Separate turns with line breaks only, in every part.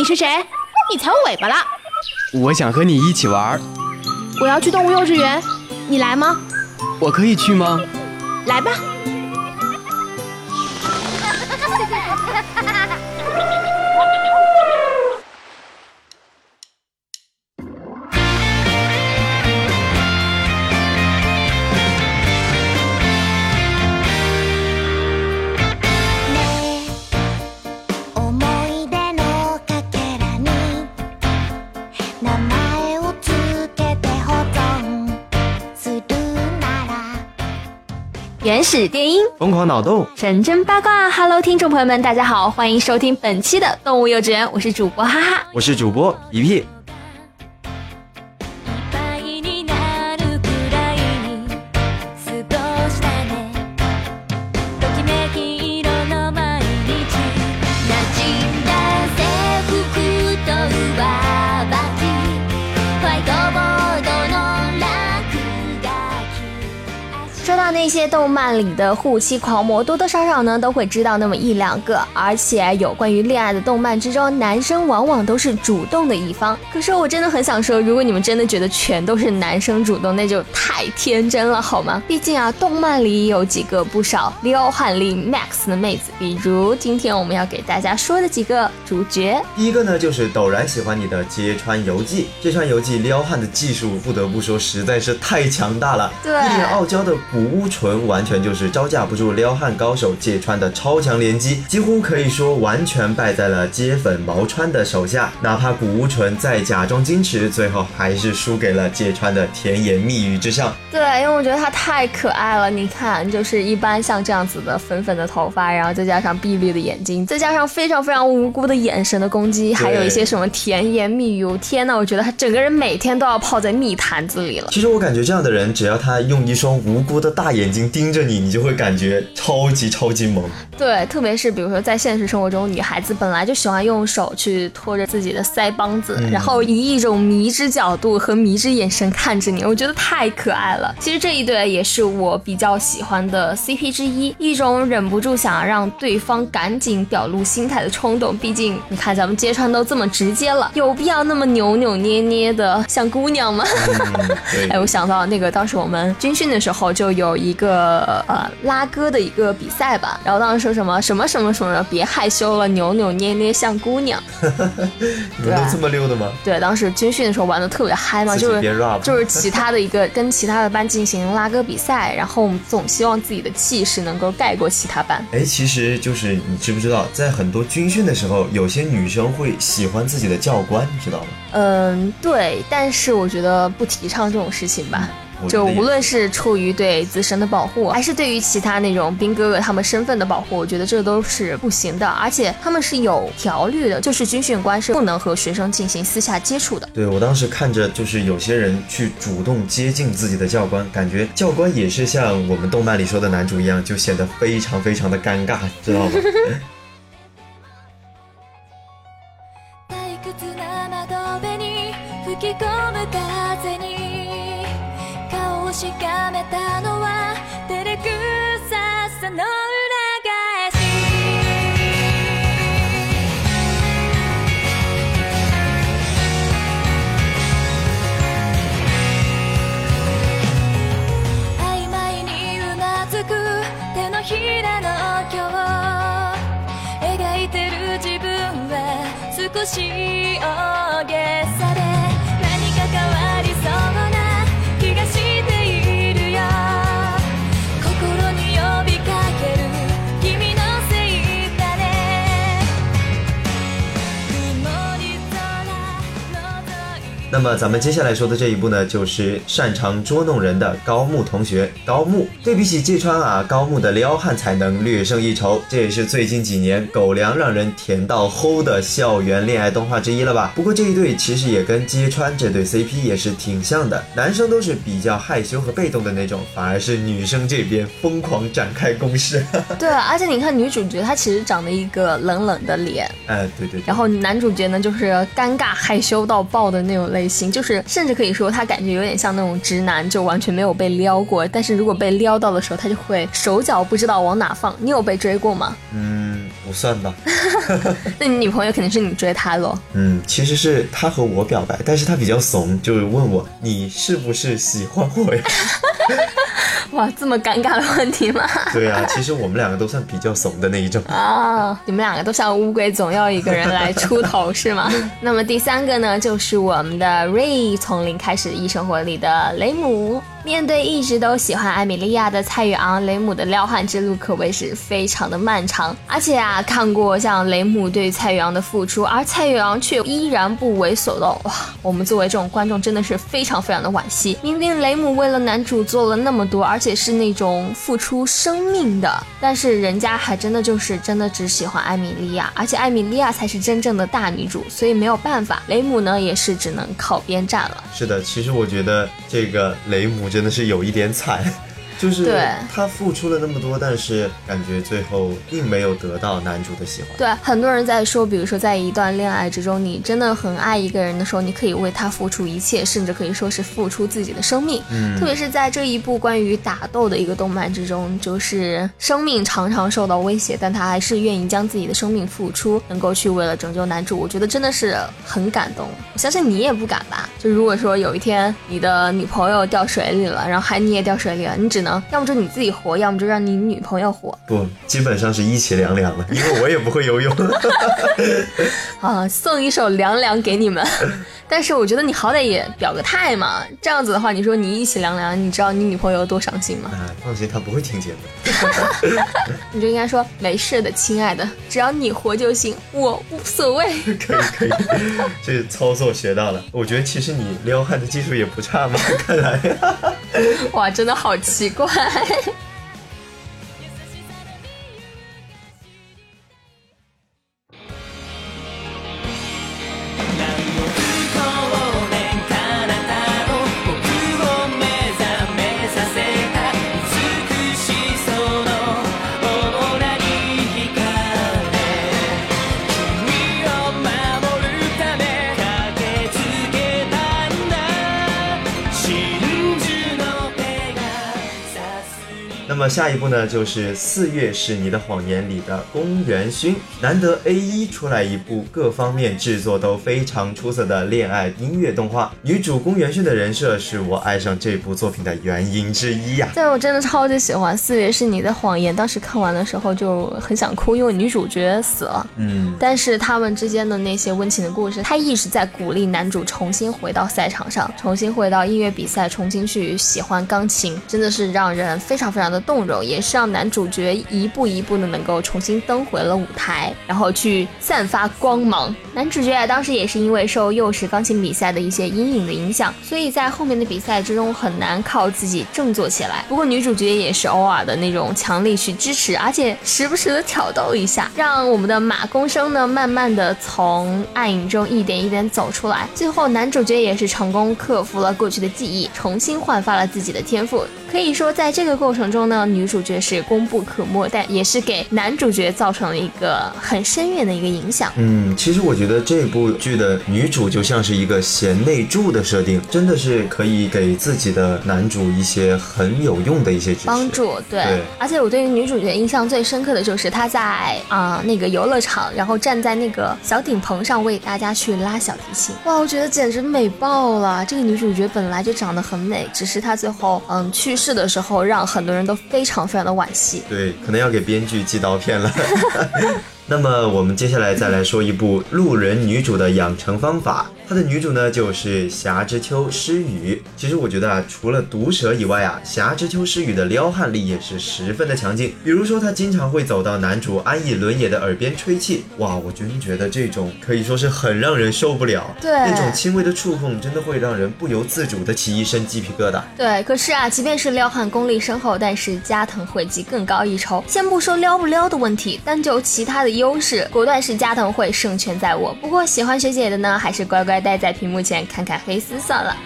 你是谁？你踩我尾巴了！
我想和你一起玩。
我要去动物幼稚园，你来吗？
我可以去吗？
来吧。原始电音，
疯狂脑洞，
神真八卦。Hello，听众朋友们，大家好，欢迎收听本期的动物幼稚园，我是主播哈哈，
我是主播皮皮。
那些动漫里的护妻狂魔，多多少少呢都会知道那么一两个。而且有关于恋爱的动漫之中，男生往往都是主动的一方。可是我真的很想说，如果你们真的觉得全都是男生主动，那就太天真了，好吗？毕竟啊，动漫里有几个不少撩汉力 max 的妹子，比如今天我们要给大家说的几个主角。
第一个呢，就是陡然喜欢你的揭穿游记。揭穿游记撩汉的技术，不得不说实在是太强大了。
对，
一脸傲娇的古。乌纯完全就是招架不住撩汉高手芥川的超强连击，几乎可以说完全败在了街粉毛川的手下。哪怕谷乌纯再假装矜持，最后还是输给了芥川的甜言蜜语之上。
对，因为我觉得他太可爱了。你看，就是一般像这样子的粉粉的头发，然后再加上碧绿的眼睛，再加上非常非常无辜的眼神的攻击，还有一些什么甜言蜜语。天呐，我觉得他整个人每天都要泡在蜜坛子里了。
其实我感觉这样的人，只要他用一双无辜的大。眼睛盯着你，你就会感觉超级超级萌。
对，特别是比如说在现实生活中，女孩子本来就喜欢用手去托着自己的腮帮子，然后以一种迷之角度和迷之眼神看着你，我觉得太可爱了。其实这一对也是我比较喜欢的 CP 之一，一种忍不住想让对方赶紧表露心态的冲动。毕竟你看咱们揭穿都这么直接了，有必要那么扭扭捏捏的像姑娘吗？哎，我想到那个当时我们军训的时候就有。一个呃拉歌的一个比赛吧，然后当时说什么什么什么什么，别害羞了，扭扭捏捏像姑娘。
你们都这么溜的吗？
对，当时军训的时候玩的特别嗨嘛，就是就是其他的一个跟其他的班进行拉歌比赛，然后我们总希望自己的气势能够盖过其他班。
哎，其实就是你知不知道，在很多军训的时候，有些女生会喜欢自己的教官，你知道吗？
嗯，对，但是我觉得不提倡这种事情吧。就无论是出于对自身的保护，还是对于其他那种兵哥哥他们身份的保护，我觉得这都是不行的。而且他们是有条律的，就是军训官是不能和学生进行私下接触的。
对我当时看着，就是有些人去主动接近自己的教官，感觉教官也是像我们动漫里说的男主一样，就显得非常非常的尴尬，知道吗？
し大げ 么咱们接下来说的这一部呢，就是擅长捉弄人的高木同学高木。对比起芥川啊，高木的撩汉才能略胜一筹，这也是最近几年狗粮让人甜到齁的校园恋爱动画之一了吧？不过这一对其实也跟芥川这对 CP 也是挺像的，男生都是比较害羞和被动的那种，反而是女生这边疯狂展开攻势。对，而且你看女主角她其实长得一个冷冷的脸，
哎，对对。
然后男主角呢就是尴尬害羞到爆的那种类。类型就是，甚至可以说他感觉有点像那种直男，就完全没有被撩过。但是如果被撩到的时候，他就会手脚不知道往哪放。你有被追过吗？
嗯。不算吧。
那你女朋友肯定是你追她喽？
嗯，其实是他和我表白，但是他比较怂，就是问我你是不是喜欢我呀？
哇，这么尴尬的问题吗？
对啊，其实我们两个都算比较怂的那一种。
啊，你们两个都像乌龟，总要一个人来出头是吗？那么第三个呢，就是我们的 Ray 从零开始一生活里的雷姆。面对一直都喜欢艾米莉亚的蔡宇昂，雷姆的撩汉之路可谓是非常的漫长。而且啊，看过像雷姆对蔡宇昂的付出，而蔡宇昂却依然不为所动，哇！我们作为这种观众真的是非常非常的惋惜。明明雷姆为了男主做了那么多，而且是那种付出生命的，但是人家还真的就是真的只喜欢艾米莉亚，而且艾米莉亚才是真正的大女主，所以没有办法，雷姆呢也是只能靠边站了。
是的，其实我觉得这个雷姆真的是有一点惨。就是
对
他付出了那么多，但是感觉最后并没有得到男主的喜欢。
对，很多人在说，比如说在一段恋爱之中，你真的很爱一个人的时候，你可以为他付出一切，甚至可以说是付出自己的生命。
嗯
特别是在这一部关于打斗的一个动漫之中，就是生命常常受到威胁，但他还是愿意将自己的生命付出，能够去为了拯救男主，我觉得真的是很感动。我相信你也不敢吧？就如果说有一天你的女朋友掉水里了，然后还你也掉水里了，你只能要么就你自己活，要么就让你女朋友活。
不，基本上是一起凉凉了，因为我也不会游泳。
啊，送一首《凉凉》给你们。但是我觉得你好歹也表个态嘛，这样子的话，你说你一起凉凉，你知道你女朋友多伤心吗？
哎，放心，她不会听节目。
你就应该说没事的，亲爱的，只要你活就行，我无所谓。
可以可以，这操作学到了。我觉得其实你撩汉的技术也不差嘛，看来。
哇，真的好奇怪。
那么下一步呢，就是《四月是你的谎言》里的宫元勋，难得 A 一出来一部各方面制作都非常出色的恋爱音乐动画，女主宫元勋的人设是我爱上这部作品的原因之一呀、
对，我真的超级喜欢《四月是你的谎言》，当时看完的时候就很想哭，因为女主角死了。
嗯，
但是他们之间的那些温情的故事，他一直在鼓励男主重新回到赛场上，重新回到音乐比赛，重新去喜欢钢琴，真的是让人非常非常的动容，也是让男主角一步一步的能够重新登回了舞台，然后去散发光芒。男主角啊，当时也是因为受幼时钢琴比赛的一些阴影的影响，所以在后面的比赛之中很难靠自己振作起来。不过女主角也是偶尔的那种强力去支持，而且时不时的挑逗一下，让我们的马公生呢慢慢的从暗影中一点一点走出来。最后男主角也是成功克服了过去的记忆，重新焕发了自己的天赋。可以说，在这个过程中呢，女主角是功不可没，但也是给男主角造成了一个很深远的一个影响。
嗯，其实我觉得这部剧的女主就像是一个贤内助的设定，真的是可以给自己的男主一些很有用的一些
帮。助，对，
对
而且我对于女主角印象最深刻的就是她在啊、那个游乐场，然后站在那个小顶棚上为大家去拉小提琴，哇，我觉得简直美爆了！这个女主角本来就长得很美，只是她最后嗯去世的时候，让很多人都非常非常的惋惜。
对，可能要给编剧寄刀片了。那么我们接下来再来说一部路人女主的养成方法。她的女主呢就是霞之丘诗雨。其实我觉得啊，除了毒舌以外啊，霞之丘诗雨的撩汉力也是十分的强劲。比如说，她经常会走到男主安以伦也的耳边吹气，哇，我真觉得这种可以说是很让人受不了。
对
那种轻微的触碰真的会让人不由自主的起一身鸡皮疙瘩。
对，可是啊，即便是撩汉功力深厚，但是加藤惠技更高一筹。先不说撩不撩的问题，单就其他的优势，果断是加藤会胜券在握。不过喜欢学姐的呢，还是乖乖待在屏幕前看看黑丝算了。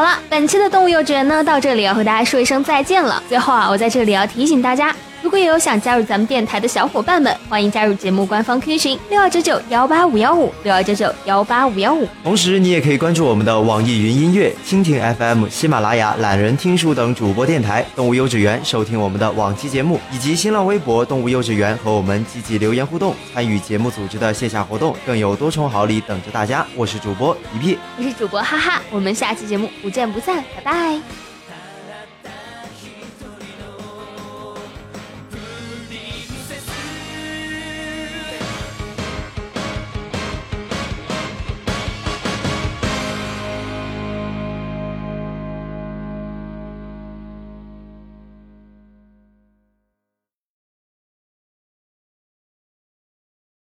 好了，本期的动物幼稚园呢，到这里要和大家说一声再见了。最后啊，我在这里要提醒大家。如果也有想加入咱们电台的小伙伴们，欢迎加入节目官方 Q 群六二九九幺八五幺五六二九九幺八五幺五。
同时，你也可以关注我们的网易云音乐、蜻蜓 FM、喜马拉雅、懒人听书等主播电台“动物幼稚园”，收听我们的往期节目，以及新浪微博“动物幼稚园”和我们积极留言互动，参与节目组织的线下活动，更有多重好礼等着大家。我是主播皮皮，
我是主播哈哈，我们下期节目不见不散，拜拜。